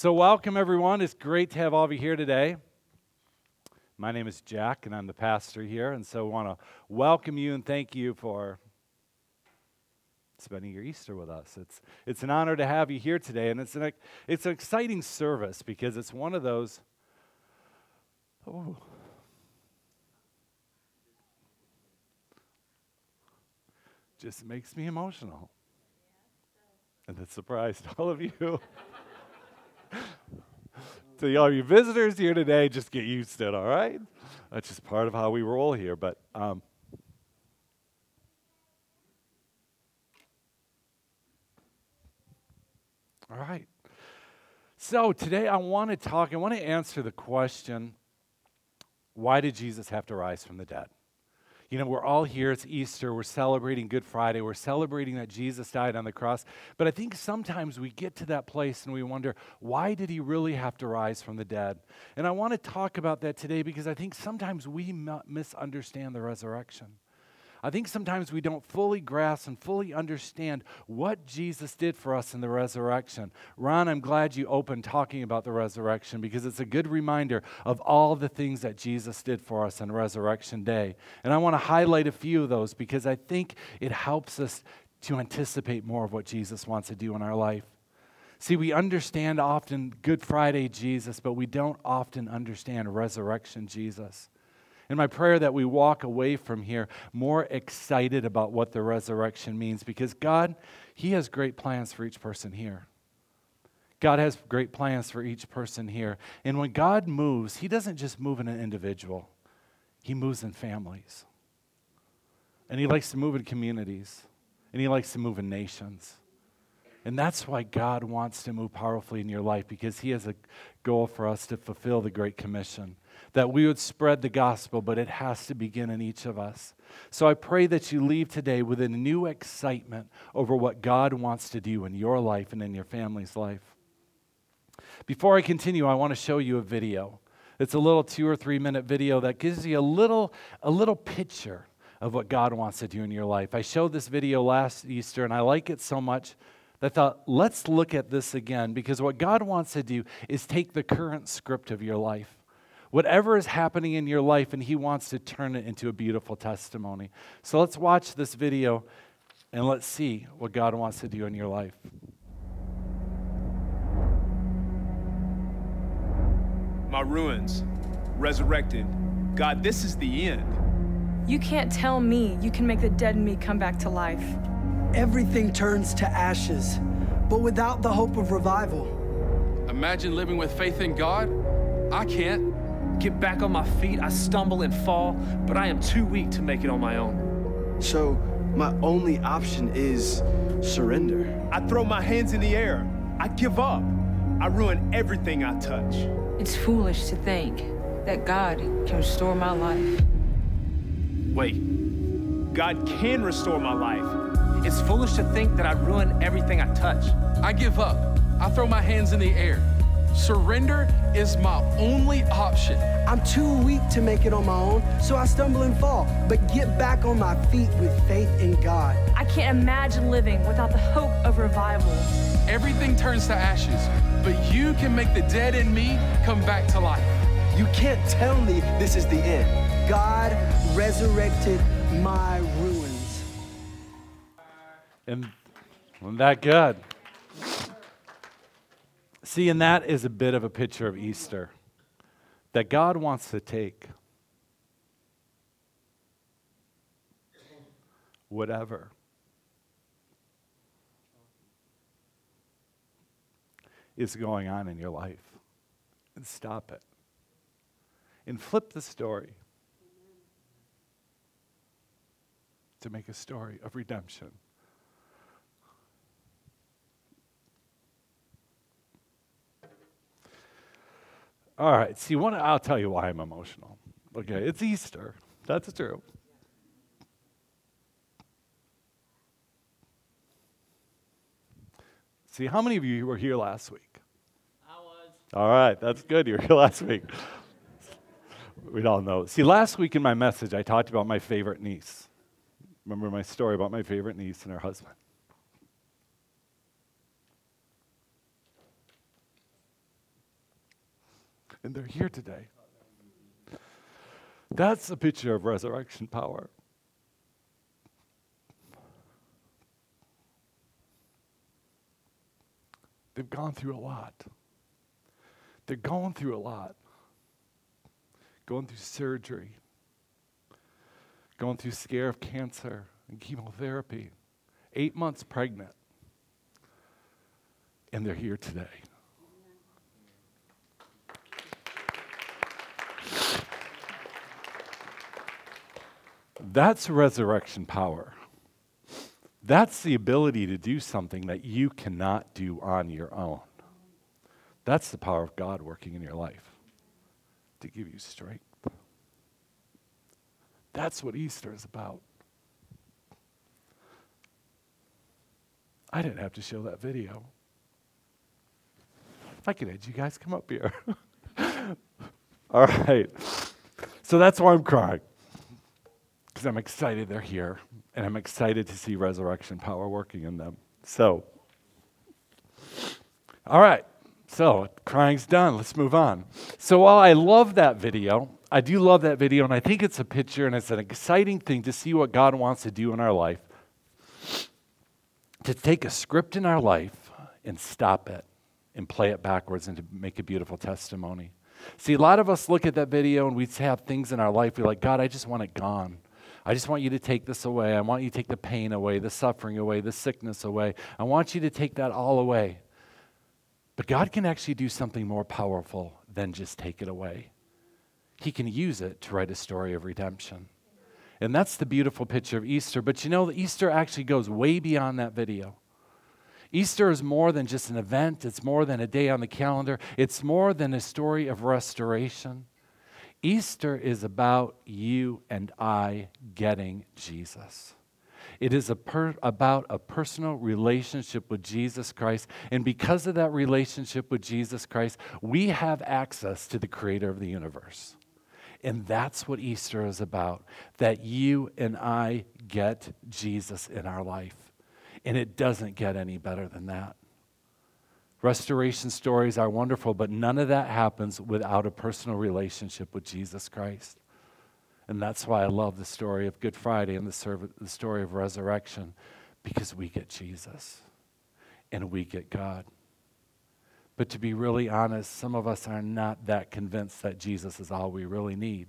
So, welcome everyone. It's great to have all of you here today. My name is Jack, and I'm the pastor here. And so, I want to welcome you and thank you for spending your Easter with us. It's, it's an honor to have you here today, and it's an, it's an exciting service because it's one of those. Oh. Just makes me emotional. And that surprised all of you. To all you visitors here today, just get used to it, all right? That's just part of how we roll here. But um, all right. So today I want to talk, I want to answer the question why did Jesus have to rise from the dead? You know, we're all here. It's Easter. We're celebrating Good Friday. We're celebrating that Jesus died on the cross. But I think sometimes we get to that place and we wonder, why did he really have to rise from the dead? And I want to talk about that today because I think sometimes we misunderstand the resurrection. I think sometimes we don't fully grasp and fully understand what Jesus did for us in the resurrection. Ron, I'm glad you opened talking about the resurrection because it's a good reminder of all the things that Jesus did for us on Resurrection Day. And I want to highlight a few of those because I think it helps us to anticipate more of what Jesus wants to do in our life. See, we understand often Good Friday Jesus, but we don't often understand resurrection Jesus. And my prayer that we walk away from here more excited about what the resurrection means because God, He has great plans for each person here. God has great plans for each person here. And when God moves, He doesn't just move in an individual, He moves in families. And He likes to move in communities, and He likes to move in nations. And that's why God wants to move powerfully in your life because He has a goal for us to fulfill the Great Commission that we would spread the gospel, but it has to begin in each of us. So I pray that you leave today with a new excitement over what God wants to do in your life and in your family's life. Before I continue, I want to show you a video. It's a little two or three minute video that gives you a little, a little picture of what God wants to do in your life. I showed this video last Easter and I like it so much that I thought, let's look at this again because what God wants to do is take the current script of your life whatever is happening in your life, and He wants to turn it into a beautiful testimony. So let's watch this video and let's see what God wants to do in your life. My ruins, resurrected. God, this is the end. You can't tell me you can make the dead in me come back to life. Everything turns to ashes, but without the hope of revival. Imagine living with faith in God. I can't get back on my feet. I stumble and fall, but I am too weak to make it on my own. So, my only option is surrender. I throw my hands in the air. I give up. I ruin everything I touch. It's foolish to think that God can restore my life. Wait, God can restore my life. It's foolish to think that I ruin everything I touch. I give up. I throw my hands in the air. Surrender is my only option. I'm too weak to make it on my own, so I stumble and fall, but get back on my feet with faith in God. I can't imagine living without the hope of revival. Everything turns to ashes, but you can make the dead in me come back to life. You can't tell me this is the end. God resurrected my ruins. And wasn't that good? See, and that is a bit of a picture of Easter that God wants to take whatever. Is going on in your life and stop it and flip the story to make a story of redemption. All right. See, one, I'll tell you why I'm emotional. Okay, it's Easter. That's true. See, how many of you were here last week? I was. All right, that's good. You were here last week. we all know. See, last week in my message, I talked about my favorite niece. Remember my story about my favorite niece and her husband? And they're here today. That's a picture of resurrection power. They've gone through a lot. They're going through a lot. Going through surgery, going through scare of cancer and chemotherapy, eight months pregnant, and they're here today. That's resurrection power. That's the ability to do something that you cannot do on your own. That's the power of God working in your life to give you strength. That's what Easter is about. I didn't have to show that video. I could have you guys come up here. All right. So that's why I'm crying. Because I'm excited they're here, and I'm excited to see resurrection power working in them. So, all right. So, crying's done. Let's move on. So, while I love that video, I do love that video, and I think it's a picture and it's an exciting thing to see what God wants to do in our life. To take a script in our life and stop it and play it backwards and to make a beautiful testimony. See, a lot of us look at that video and we have things in our life, we're like, God, I just want it gone. I just want you to take this away. I want you to take the pain away, the suffering away, the sickness away. I want you to take that all away. But God can actually do something more powerful than just take it away. He can use it to write a story of redemption. And that's the beautiful picture of Easter. But you know, Easter actually goes way beyond that video. Easter is more than just an event, it's more than a day on the calendar, it's more than a story of restoration. Easter is about you and I getting Jesus. It is a per, about a personal relationship with Jesus Christ. And because of that relationship with Jesus Christ, we have access to the creator of the universe. And that's what Easter is about that you and I get Jesus in our life. And it doesn't get any better than that. Restoration stories are wonderful, but none of that happens without a personal relationship with Jesus Christ. And that's why I love the story of Good Friday and the, serv- the story of resurrection, because we get Jesus and we get God. But to be really honest, some of us are not that convinced that Jesus is all we really need.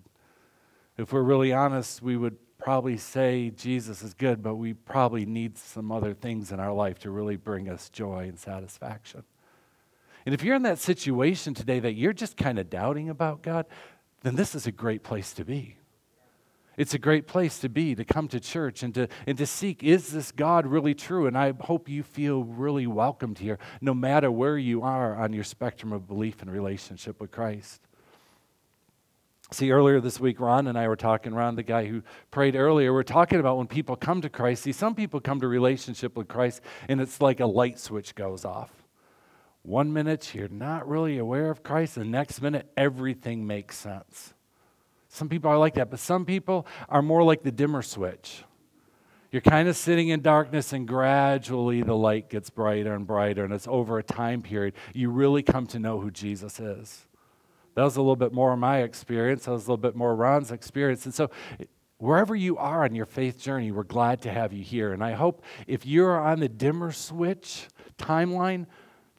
If we're really honest, we would probably say Jesus is good, but we probably need some other things in our life to really bring us joy and satisfaction. And if you're in that situation today that you're just kind of doubting about God, then this is a great place to be. It's a great place to be, to come to church and to, and to seek, is this God really true? And I hope you feel really welcomed here, no matter where you are on your spectrum of belief and relationship with Christ. See, earlier this week, Ron and I were talking, Ron, the guy who prayed earlier, we're talking about when people come to Christ. See, some people come to relationship with Christ and it's like a light switch goes off. One minute you're not really aware of Christ, the next minute everything makes sense. Some people are like that, but some people are more like the dimmer switch. You're kind of sitting in darkness, and gradually the light gets brighter and brighter, and it's over a time period. You really come to know who Jesus is. That was a little bit more of my experience. That was a little bit more Ron's experience. And so, wherever you are on your faith journey, we're glad to have you here. And I hope if you're on the dimmer switch timeline,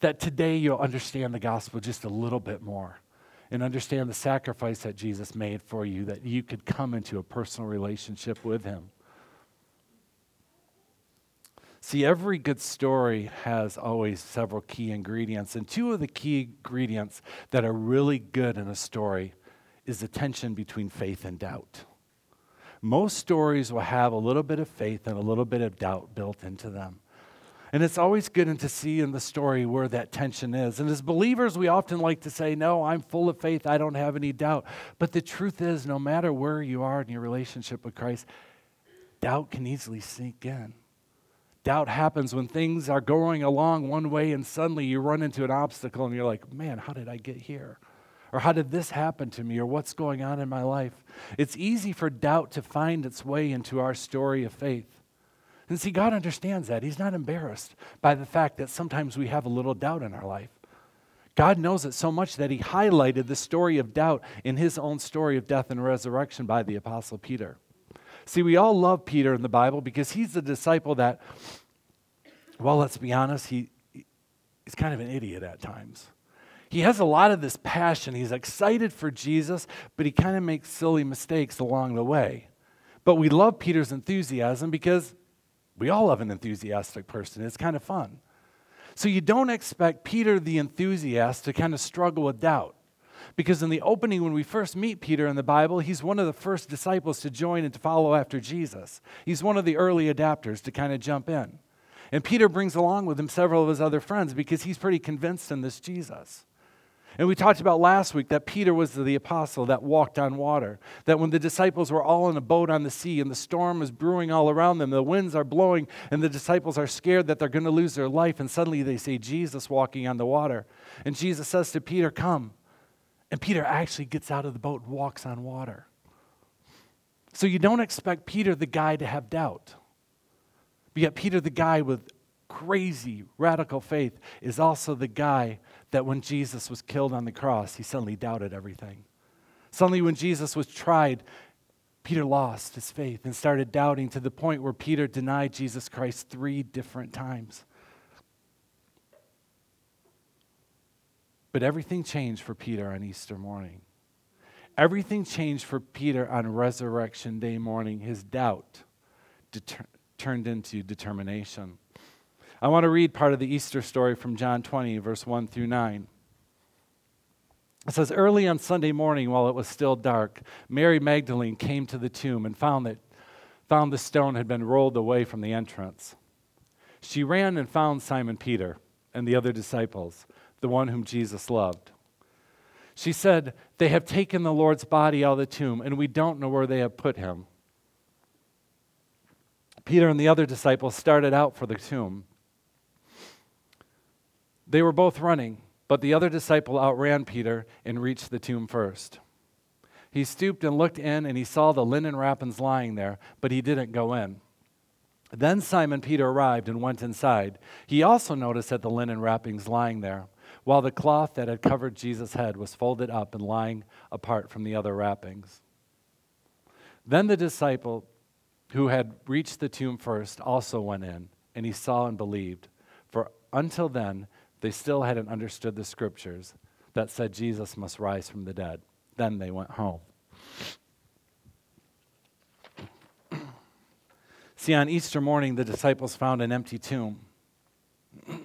that today you'll understand the gospel just a little bit more and understand the sacrifice that Jesus made for you, that you could come into a personal relationship with Him. See, every good story has always several key ingredients, and two of the key ingredients that are really good in a story is the tension between faith and doubt. Most stories will have a little bit of faith and a little bit of doubt built into them. And it's always good to see in the story where that tension is. And as believers, we often like to say, No, I'm full of faith. I don't have any doubt. But the truth is, no matter where you are in your relationship with Christ, doubt can easily sink in. Doubt happens when things are going along one way and suddenly you run into an obstacle and you're like, Man, how did I get here? Or how did this happen to me? Or what's going on in my life? It's easy for doubt to find its way into our story of faith. And see, God understands that. He's not embarrassed by the fact that sometimes we have a little doubt in our life. God knows it so much that he highlighted the story of doubt in his own story of death and resurrection by the Apostle Peter. See, we all love Peter in the Bible because he's the disciple that, well, let's be honest, he, he's kind of an idiot at times. He has a lot of this passion. He's excited for Jesus, but he kind of makes silly mistakes along the way. But we love Peter's enthusiasm because we all love an enthusiastic person. It's kind of fun. So you don't expect Peter the enthusiast to kind of struggle with doubt. Because in the opening, when we first meet Peter in the Bible, he's one of the first disciples to join and to follow after Jesus. He's one of the early adapters to kind of jump in. And Peter brings along with him several of his other friends because he's pretty convinced in this Jesus. And we talked about last week that Peter was the apostle that walked on water. That when the disciples were all in a boat on the sea and the storm is brewing all around them, the winds are blowing, and the disciples are scared that they're going to lose their life, and suddenly they see Jesus walking on the water. And Jesus says to Peter, Come. And Peter actually gets out of the boat and walks on water. So you don't expect Peter, the guy, to have doubt. But yet, Peter, the guy with crazy, radical faith, is also the guy that when Jesus was killed on the cross, he suddenly doubted everything. Suddenly, when Jesus was tried, Peter lost his faith and started doubting to the point where Peter denied Jesus Christ three different times. But everything changed for Peter on Easter morning. Everything changed for Peter on Resurrection Day morning. His doubt deter- turned into determination. I want to read part of the Easter story from John 20, verse 1 through 9. It says, Early on Sunday morning, while it was still dark, Mary Magdalene came to the tomb and found that found the stone had been rolled away from the entrance. She ran and found Simon Peter and the other disciples, the one whom Jesus loved. She said, They have taken the Lord's body out of the tomb, and we don't know where they have put him. Peter and the other disciples started out for the tomb. They were both running, but the other disciple outran Peter and reached the tomb first. He stooped and looked in, and he saw the linen wrappings lying there, but he didn't go in. Then Simon Peter arrived and went inside. He also noticed that the linen wrappings lying there, while the cloth that had covered Jesus' head was folded up and lying apart from the other wrappings. Then the disciple who had reached the tomb first also went in, and he saw and believed. For until then, they still hadn't understood the scriptures that said Jesus must rise from the dead. Then they went home. See, on Easter morning, the disciples found an empty tomb.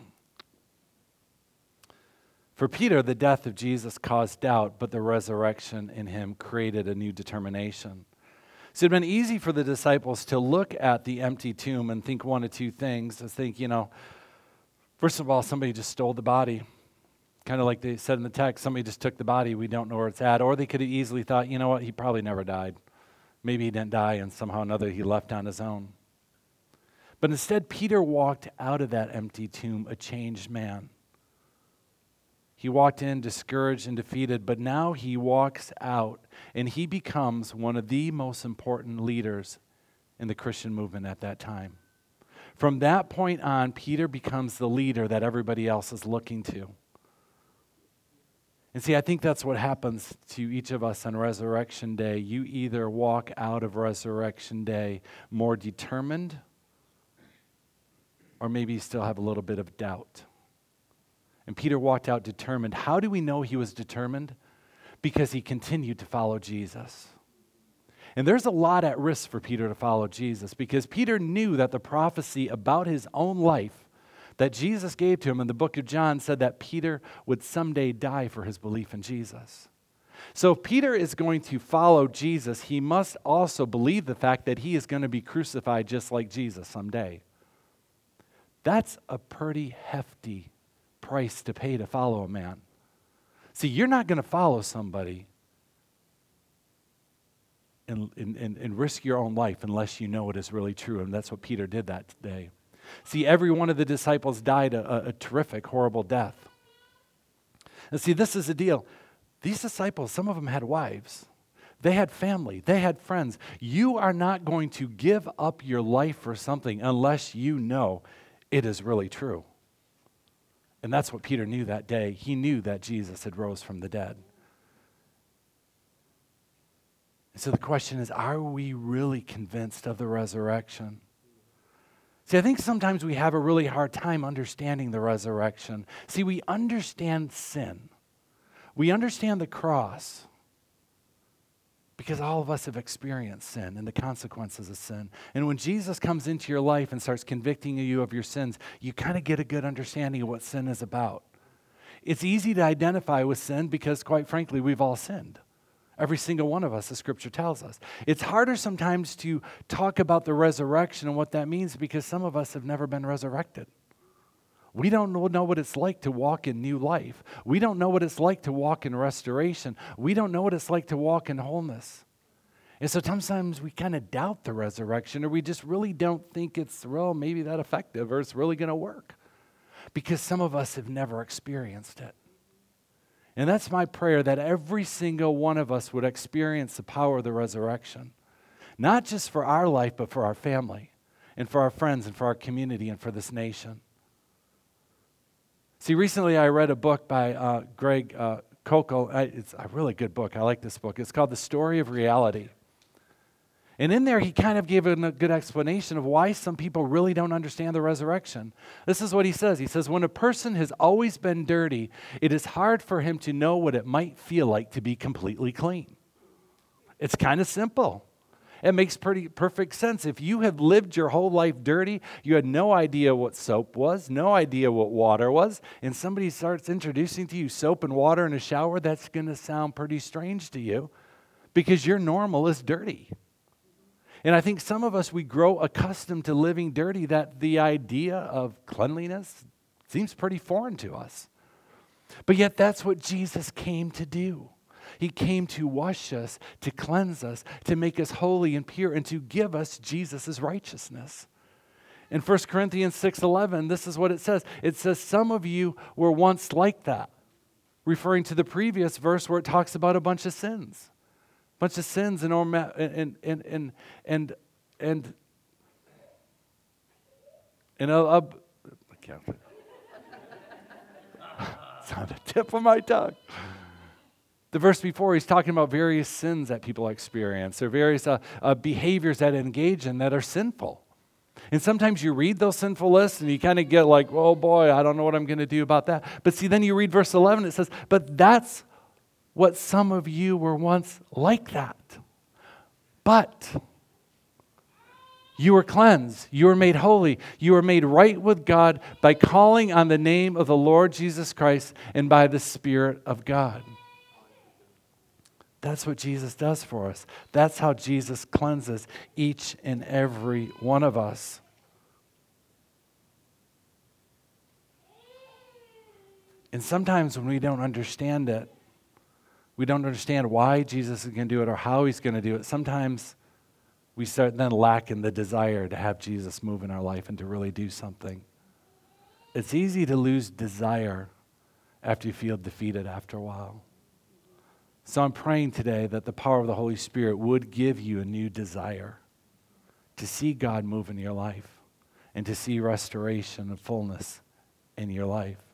For Peter, the death of Jesus caused doubt, but the resurrection in him created a new determination. So it'd been easy for the disciples to look at the empty tomb and think one of two things. To think, you know, First of all, somebody just stole the body. Kind of like they said in the text, somebody just took the body. We don't know where it's at. Or they could have easily thought, you know what, he probably never died. Maybe he didn't die and somehow or another he left on his own. But instead, Peter walked out of that empty tomb a changed man. He walked in discouraged and defeated, but now he walks out and he becomes one of the most important leaders in the Christian movement at that time. From that point on, Peter becomes the leader that everybody else is looking to. And see, I think that's what happens to each of us on Resurrection Day. You either walk out of Resurrection Day more determined, or maybe you still have a little bit of doubt. And Peter walked out determined. How do we know he was determined? Because he continued to follow Jesus. And there's a lot at risk for Peter to follow Jesus because Peter knew that the prophecy about his own life that Jesus gave to him in the book of John said that Peter would someday die for his belief in Jesus. So, if Peter is going to follow Jesus, he must also believe the fact that he is going to be crucified just like Jesus someday. That's a pretty hefty price to pay to follow a man. See, you're not going to follow somebody and, and, and risk your own life unless you know it is really true. And that's what Peter did that day. See, every one of the disciples died a, a terrific, horrible death. And see, this is the deal. These disciples, some of them had wives. They had family. They had friends. You are not going to give up your life for something unless you know it is really true. And that's what Peter knew that day. He knew that Jesus had rose from the dead. And so the question is are we really convinced of the resurrection? See, I think sometimes we have a really hard time understanding the resurrection. See, we understand sin, we understand the cross because all of us have experienced sin and the consequences of sin. And when Jesus comes into your life and starts convicting you of your sins, you kind of get a good understanding of what sin is about. It's easy to identify with sin because, quite frankly, we've all sinned. Every single one of us, the scripture tells us. It's harder sometimes to talk about the resurrection and what that means because some of us have never been resurrected. We don't know what it's like to walk in new life. We don't know what it's like to walk in restoration. We don't know what it's like to walk in wholeness. And so sometimes we kind of doubt the resurrection or we just really don't think it's, well, maybe that effective or it's really going to work because some of us have never experienced it. And that's my prayer that every single one of us would experience the power of the resurrection, not just for our life, but for our family and for our friends and for our community and for this nation. See, recently I read a book by uh, Greg uh, Koukl. It's a really good book. I like this book. It's called The Story of Reality. And in there, he kind of gave a good explanation of why some people really don't understand the resurrection. This is what he says He says, When a person has always been dirty, it is hard for him to know what it might feel like to be completely clean. It's kind of simple. It makes pretty perfect sense. If you have lived your whole life dirty, you had no idea what soap was, no idea what water was, and somebody starts introducing to you soap and water in a shower, that's going to sound pretty strange to you because your normal is dirty. And I think some of us, we grow accustomed to living dirty, that the idea of cleanliness seems pretty foreign to us. But yet, that's what Jesus came to do. He came to wash us, to cleanse us, to make us holy and pure, and to give us Jesus' righteousness. In 1 Corinthians 6:11, this is what it says. It says, Some of you were once like that, referring to the previous verse where it talks about a bunch of sins bunch of sins and and and and and and and a, a it's on the tip of my tongue. The verse before, he's talking about various sins that people experience or various uh, uh, behaviors that engage in that are sinful. And sometimes you read those sinful lists and you kind of get like, oh boy, I don't know what I'm going to do about that. But see, then you read verse 11, it says, but that's what some of you were once like that. But you were cleansed. You were made holy. You were made right with God by calling on the name of the Lord Jesus Christ and by the Spirit of God. That's what Jesus does for us. That's how Jesus cleanses each and every one of us. And sometimes when we don't understand it, we don't understand why Jesus is going to do it or how he's going to do it, sometimes we start then lacking the desire to have Jesus move in our life and to really do something. It's easy to lose desire after you feel defeated after a while. So I'm praying today that the power of the Holy Spirit would give you a new desire to see God move in your life and to see restoration and fullness in your life.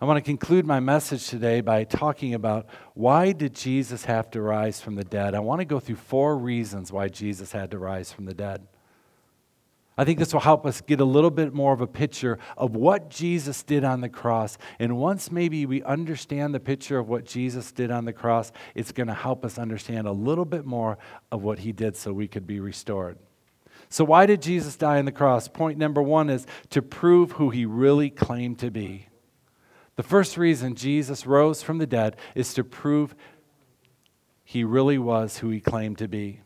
I want to conclude my message today by talking about why did Jesus have to rise from the dead? I want to go through four reasons why Jesus had to rise from the dead. I think this will help us get a little bit more of a picture of what Jesus did on the cross. And once maybe we understand the picture of what Jesus did on the cross, it's going to help us understand a little bit more of what he did so we could be restored. So, why did Jesus die on the cross? Point number one is to prove who he really claimed to be. The first reason Jesus rose from the dead is to prove he really was who he claimed to be.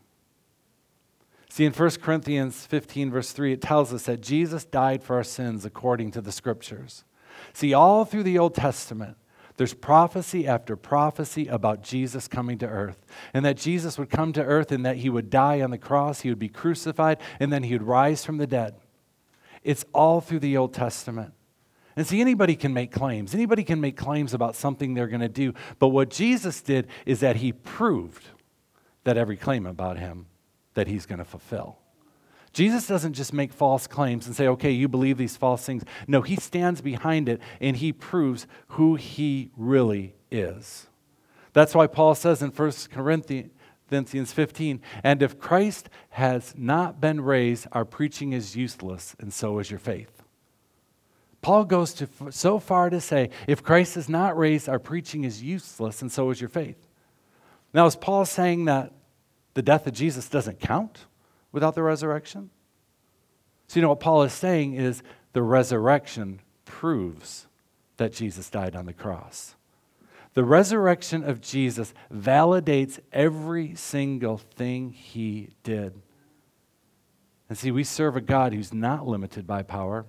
See, in 1 Corinthians 15, verse 3, it tells us that Jesus died for our sins according to the scriptures. See, all through the Old Testament, there's prophecy after prophecy about Jesus coming to earth, and that Jesus would come to earth and that he would die on the cross, he would be crucified, and then he would rise from the dead. It's all through the Old Testament. And see, anybody can make claims. Anybody can make claims about something they're going to do. But what Jesus did is that he proved that every claim about him that he's going to fulfill. Jesus doesn't just make false claims and say, okay, you believe these false things. No, he stands behind it and he proves who he really is. That's why Paul says in 1 Corinthians 15, and if Christ has not been raised, our preaching is useless, and so is your faith. Paul goes to, so far to say, if Christ is not raised, our preaching is useless, and so is your faith. Now, is Paul saying that the death of Jesus doesn't count without the resurrection? So, you know what Paul is saying is the resurrection proves that Jesus died on the cross. The resurrection of Jesus validates every single thing he did. And see, we serve a God who's not limited by power,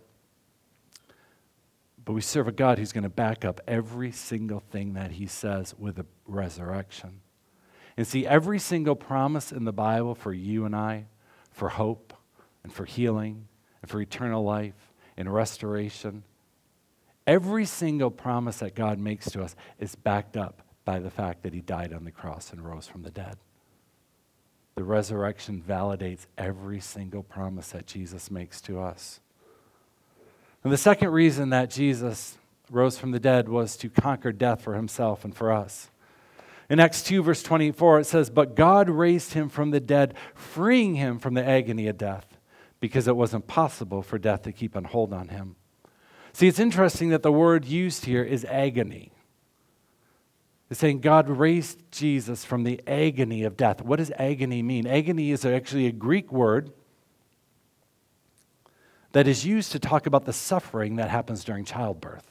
but we serve a God who's going to back up every single thing that he says with a resurrection. And see, every single promise in the Bible for you and I, for hope and for healing and for eternal life and restoration, Every single promise that God makes to us is backed up by the fact that he died on the cross and rose from the dead. The resurrection validates every single promise that Jesus makes to us. And the second reason that Jesus rose from the dead was to conquer death for himself and for us. In Acts 2, verse 24, it says, But God raised him from the dead, freeing him from the agony of death, because it was impossible for death to keep on hold on him. See, it's interesting that the word used here is agony. It's saying God raised Jesus from the agony of death. What does agony mean? Agony is actually a Greek word that is used to talk about the suffering that happens during childbirth.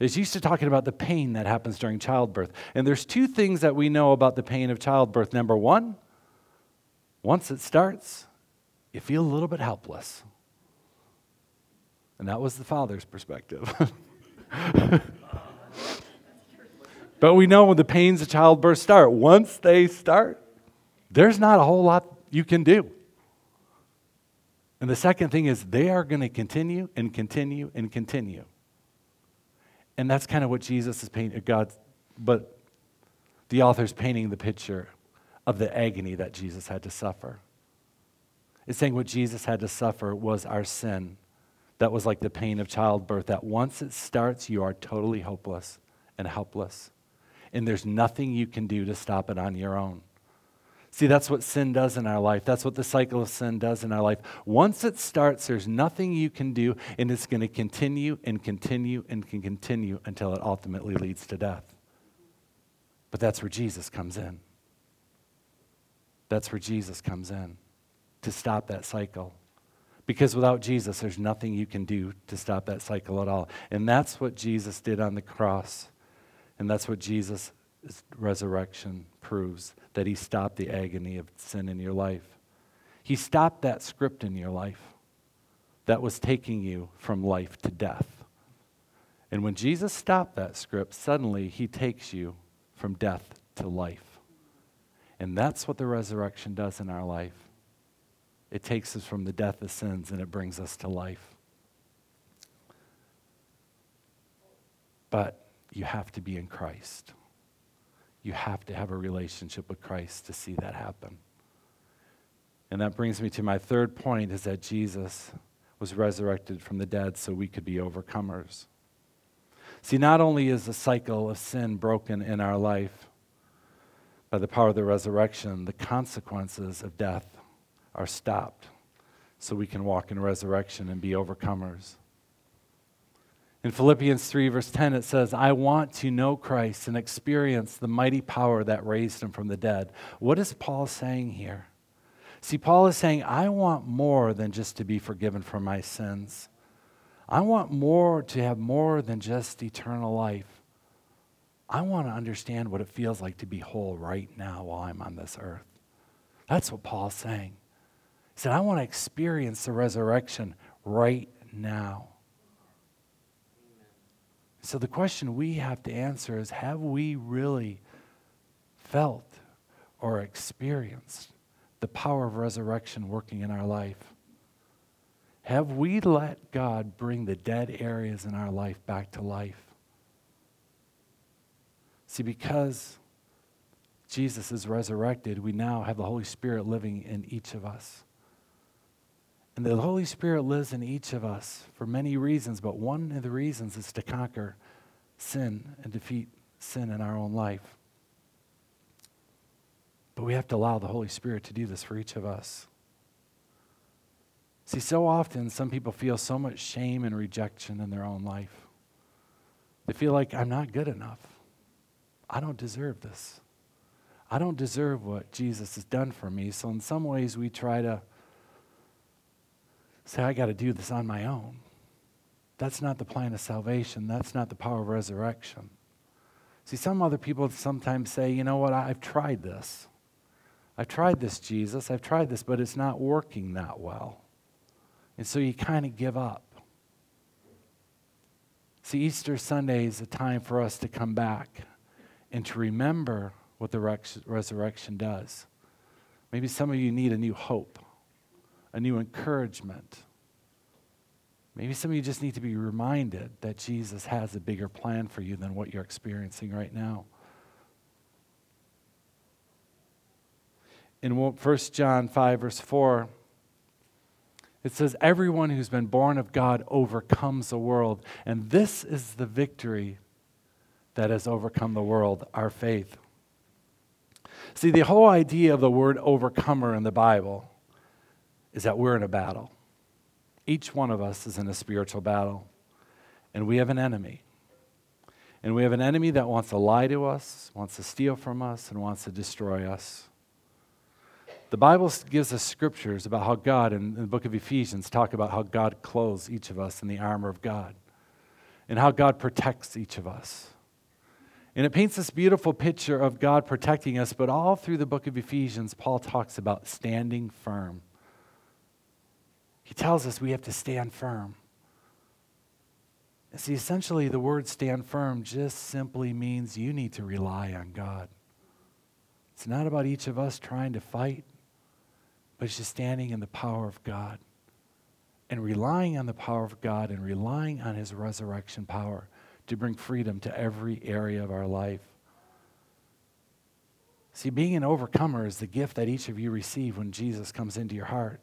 It's used to talking about the pain that happens during childbirth. And there's two things that we know about the pain of childbirth. Number one, once it starts, you feel a little bit helpless. And that was the father's perspective. but we know when the pains of childbirth start, once they start, there's not a whole lot you can do. And the second thing is they are going to continue and continue and continue. And that's kind of what Jesus is painting, God, but the author's painting the picture of the agony that Jesus had to suffer. It's saying what Jesus had to suffer was our sin that was like the pain of childbirth, that once it starts, you are totally hopeless and helpless. And there's nothing you can do to stop it on your own. See, that's what sin does in our life. That's what the cycle of sin does in our life. Once it starts, there's nothing you can do, and it's going to continue and continue and can continue until it ultimately leads to death. But that's where Jesus comes in. That's where Jesus comes in to stop that cycle. Because without Jesus, there's nothing you can do to stop that cycle at all. And that's what Jesus did on the cross. And that's what Jesus' resurrection proves that he stopped the agony of sin in your life. He stopped that script in your life that was taking you from life to death. And when Jesus stopped that script, suddenly he takes you from death to life. And that's what the resurrection does in our life. It takes us from the death of sins and it brings us to life. But you have to be in Christ. You have to have a relationship with Christ to see that happen. And that brings me to my third point is that Jesus was resurrected from the dead so we could be overcomers. See, not only is the cycle of sin broken in our life by the power of the resurrection, the consequences of death are stopped so we can walk in resurrection and be overcomers. In Philippians 3, verse 10, it says, I want to know Christ and experience the mighty power that raised him from the dead. What is Paul saying here? See, Paul is saying, I want more than just to be forgiven for my sins. I want more to have more than just eternal life. I want to understand what it feels like to be whole right now while I'm on this earth. That's what Paul's saying. He said, I want to experience the resurrection right now. So the question we have to answer is have we really felt or experienced the power of resurrection working in our life? Have we let God bring the dead areas in our life back to life? See, because Jesus is resurrected, we now have the Holy Spirit living in each of us. And the Holy Spirit lives in each of us for many reasons, but one of the reasons is to conquer sin and defeat sin in our own life. But we have to allow the Holy Spirit to do this for each of us. See, so often some people feel so much shame and rejection in their own life. They feel like, I'm not good enough. I don't deserve this. I don't deserve what Jesus has done for me. So, in some ways, we try to say, I got to do this on my own. That's not the plan of salvation. That's not the power of resurrection. See, some other people sometimes say, you know what, I've tried this. I've tried this, Jesus. I've tried this, but it's not working that well. And so you kind of give up. See, Easter Sunday is a time for us to come back and to remember what the resurrection does. Maybe some of you need a new hope, a new encouragement. Maybe some of you just need to be reminded that Jesus has a bigger plan for you than what you're experiencing right now. In 1 John 5, verse 4, it says, Everyone who's been born of God overcomes the world. And this is the victory that has overcome the world, our faith. See, the whole idea of the word overcomer in the Bible is that we're in a battle. Each one of us is in a spiritual battle, and we have an enemy. And we have an enemy that wants to lie to us, wants to steal from us, and wants to destroy us. The Bible gives us scriptures about how God, in, the book of Ephesians, talk about how God clothes each of us in the armor of God and how God protects each of us. And it paints this beautiful picture of God protecting us, but all through the book of Ephesians, Paul talks about standing firm. He tells us we have to stand firm. see, essentially, the word stand firm just simply means you need to rely on God. It's not about each of us trying to fight but it's just standing in the power of God and relying on the power of God and relying on His resurrection power to bring freedom to every area of our life. See, being an overcomer is the gift that each of you receive when Jesus comes into your heart.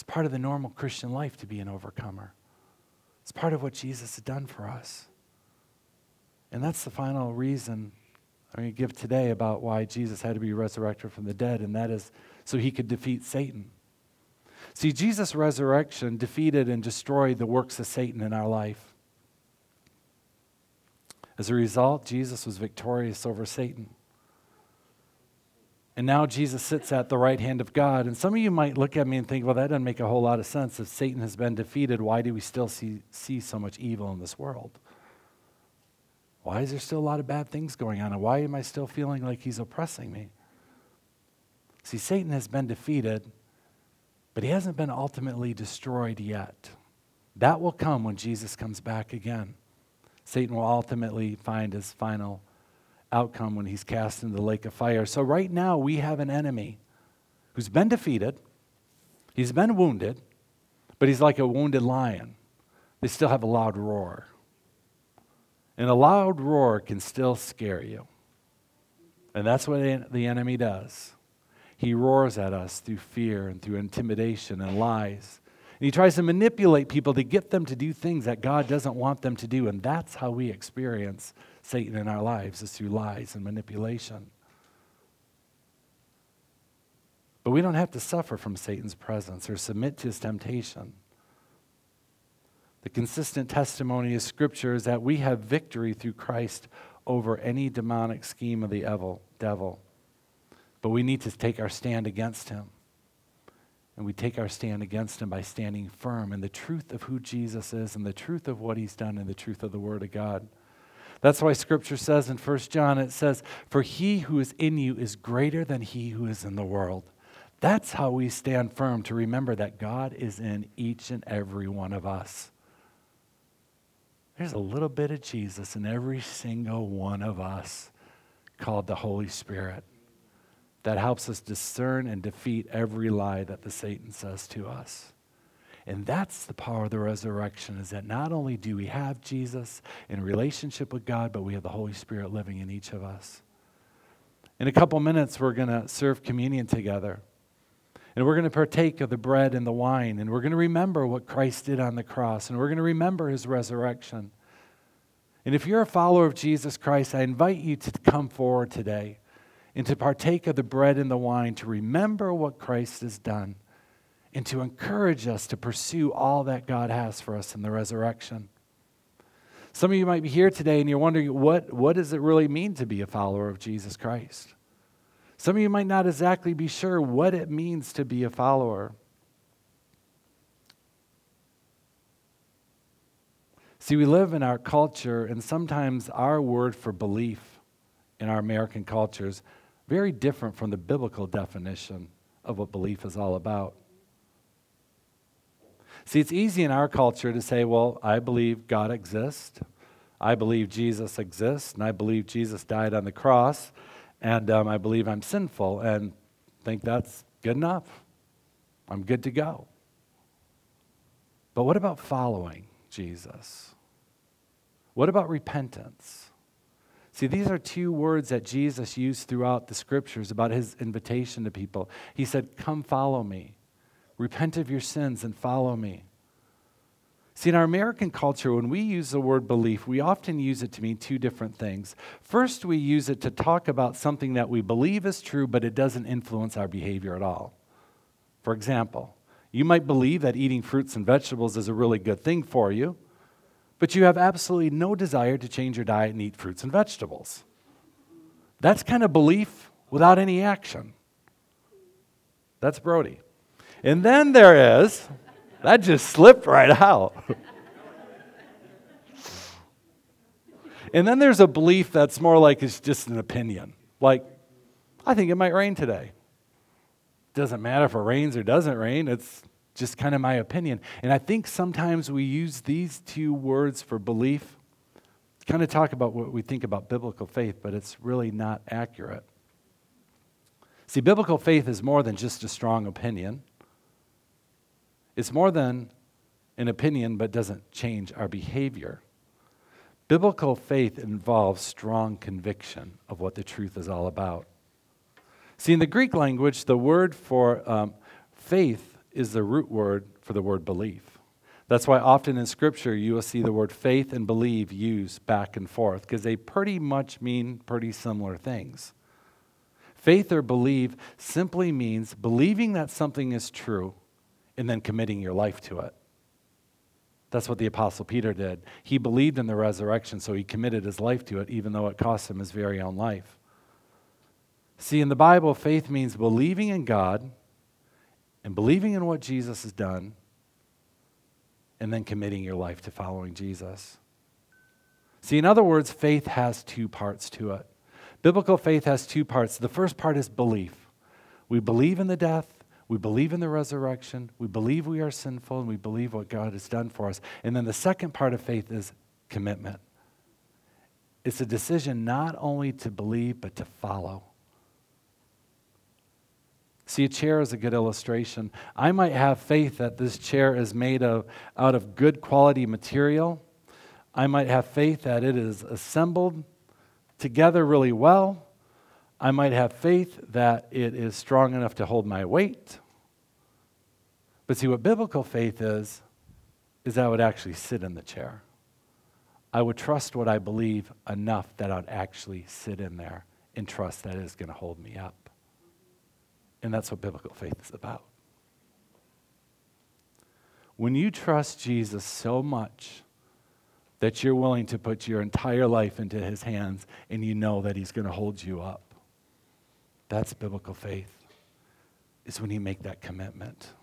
It's part of the normal Christian life to be an overcomer. It's part of what Jesus has done for us. And that's the final reason I'm going to give today about why Jesus had to be resurrected from the dead, and that is so he could defeat Satan. See, Jesus' resurrection defeated and destroyed the works of Satan in our life. As a result, Jesus was victorious over Satan. And now Jesus sits at the right hand of God. And some of you might look at me and think, well, that doesn't make a whole lot of sense. If Satan has been defeated, why do we still see, see so much evil in this world? Why is there still a lot of bad things going on? And why am I still feeling like he's oppressing me? See, Satan has been defeated, but he hasn't been ultimately destroyed yet. That will come when Jesus comes back again. Satan will ultimately find his final outcome when he's cast into the lake of fire. So, right now, we have an enemy who's been defeated, he's been wounded, but he's like a wounded lion. They still have a loud roar. And a loud roar can still scare you. And that's what the enemy does. He roars at us through fear and through intimidation and lies. And he tries to manipulate people to get them to do things that God doesn't want them to do. And that's how we experience Satan in our lives, is through lies and manipulation. But we don't have to suffer from Satan's presence or submit to his temptation. The consistent testimony of Scripture is that we have victory through Christ over any demonic scheme of the devil. But we need to take our stand against him. And we take our stand against him by standing firm in the truth of who Jesus is and the truth of what he's done and the truth of the Word of God. That's why Scripture says in 1 John, it says, For he who is in you is greater than he who is in the world. That's how we stand firm to remember that God is in each and every one of us. There's a little bit of Jesus in every single one of us called the Holy Spirit that helps us discern and defeat every lie that the Satan says to us. And that's the power of the resurrection is that not only do we have Jesus in relationship with God, but we have the Holy Spirit living in each of us. In a couple minutes, we're going to serve communion together. And we're going to partake of the bread and the wine, and we're going to remember what Christ did on the cross, and we're going to remember his resurrection. And if you're a follower of Jesus Christ, I invite you to come forward today and to partake of the bread and the wine, to remember what Christ has done, and to encourage us to pursue all that God has for us in the resurrection. Some of you might be here today and you're wondering what, what does it really mean to be a follower of Jesus Christ? Some of you might not exactly be sure what it means to be a follower. See, we live in our culture, and sometimes our word for belief in our American culture is very different from the biblical definition of what belief is all about. See, it's easy in our culture to say, well, I believe God exists. I believe Jesus exists, and I believe Jesus died on the cross, and um, I believe I'm sinful, and think that's good enough. I'm good to go. But what about following Jesus? What about repentance? See, these are two words that Jesus used throughout the scriptures about his invitation to people. He said, Come follow me. Repent of your sins and follow me. See, in our American culture, when we use the word belief, we often use it to mean two different things. First, we use it to talk about something that we believe is true, but it doesn't influence our behavior at all. For example, you might believe that eating fruits and vegetables is a really good thing for you, but you have absolutely no desire to change your diet and eat fruits and vegetables. That's kind of belief without any action. That's Brody. And then there is, that just slipped right out. and then there's a belief that's more like it's just an opinion. Like, I think it might rain today. Doesn't matter if it rains or doesn't rain, it's just kind of my opinion. And I think sometimes we use these two words for belief, kind of talk about what we think about biblical faith, but it's really not accurate. See, biblical faith is more than just a strong opinion. It's more than an opinion, but doesn't change our behavior. Biblical faith involves strong conviction of what the truth is all about. See, in the Greek language, the word for um, faith is the root word for the word belief. That's why often in Scripture you will see the word faith and believe used back and forth, because they pretty much mean pretty similar things. Faith or believe simply means believing that something is true and then committing your life to it. That's what the Apostle Peter did. He believed in the resurrection, so he committed his life to it, even though it cost him his very own life. See, in the Bible, faith means believing in God and believing in what Jesus has done, and then committing your life to following Jesus. See, in other words, faith has two parts to it. Biblical faith has two parts. The first part is belief. We believe in the death we believe in the resurrection. We believe we are sinful and we believe what God has done for us. And then the second part of faith is commitment. It's a decision not only to believe, but to follow. See, a chair is a good illustration. I might have faith that this chair is made of, out of good quality material. I might have faith that it is assembled together really well. I might have faith that it is strong enough to hold my weight. But see, what biblical faith is, is I would actually sit in the chair. I would trust what I believe enough that I'd actually sit in there and trust that is going to hold me up. And that's what biblical faith is about. When you trust Jesus so much that you're willing to put your entire life into his hands and you know that he's going to hold you up, that's biblical faith, is when you make that commitment.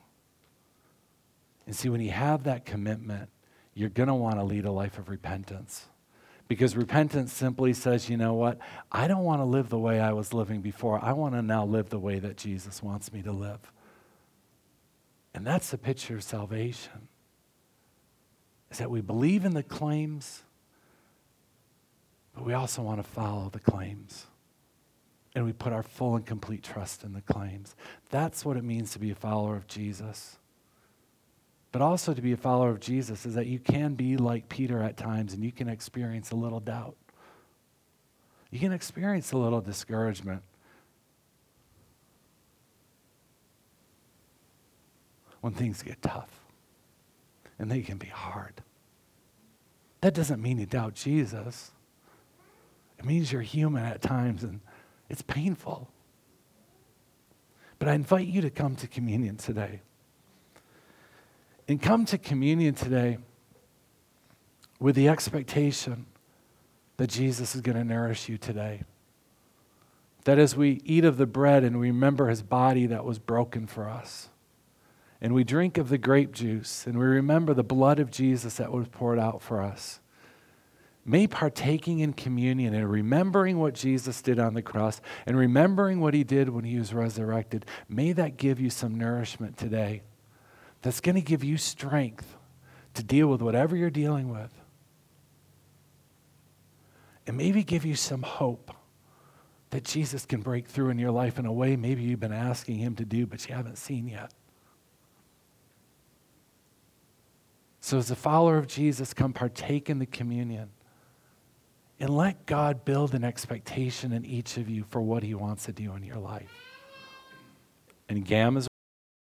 And see, when you have that commitment, you're going to want to lead a life of repentance. Because repentance simply says, you know what? I don't want to live the way I was living before. I want to now live the way that Jesus wants me to live. And that's the picture of salvation. Is that we believe in the claims, but we also want to follow the claims and we put our full and complete trust in the claims. That's what it means to be a follower of Jesus. But also to be a follower of Jesus is that you can be like Peter at times and you can experience a little doubt. You can experience a little discouragement. when things get tough and they can be hard. That doesn't mean you doubt Jesus. It means you're human at times and it's painful. But I invite you to come to communion today. And come to communion today with the expectation that Jesus is going to nourish you today. That as we eat of the bread and we remember his body that was broken for us, and we drink of the grape juice and we remember the blood of Jesus that was poured out for us, may partaking in communion and remembering what Jesus did on the cross and remembering what he did when he was resurrected, may that give you some nourishment today that's going to give you strength to deal with whatever you're dealing with. And maybe give you some hope that Jesus can break through in your life in a way maybe you've been asking him to do, but you haven't seen yet. So, as a follower of Jesus, come partake in the communion and let God build an expectation in each of you for what he wants to do in your life. And Gam is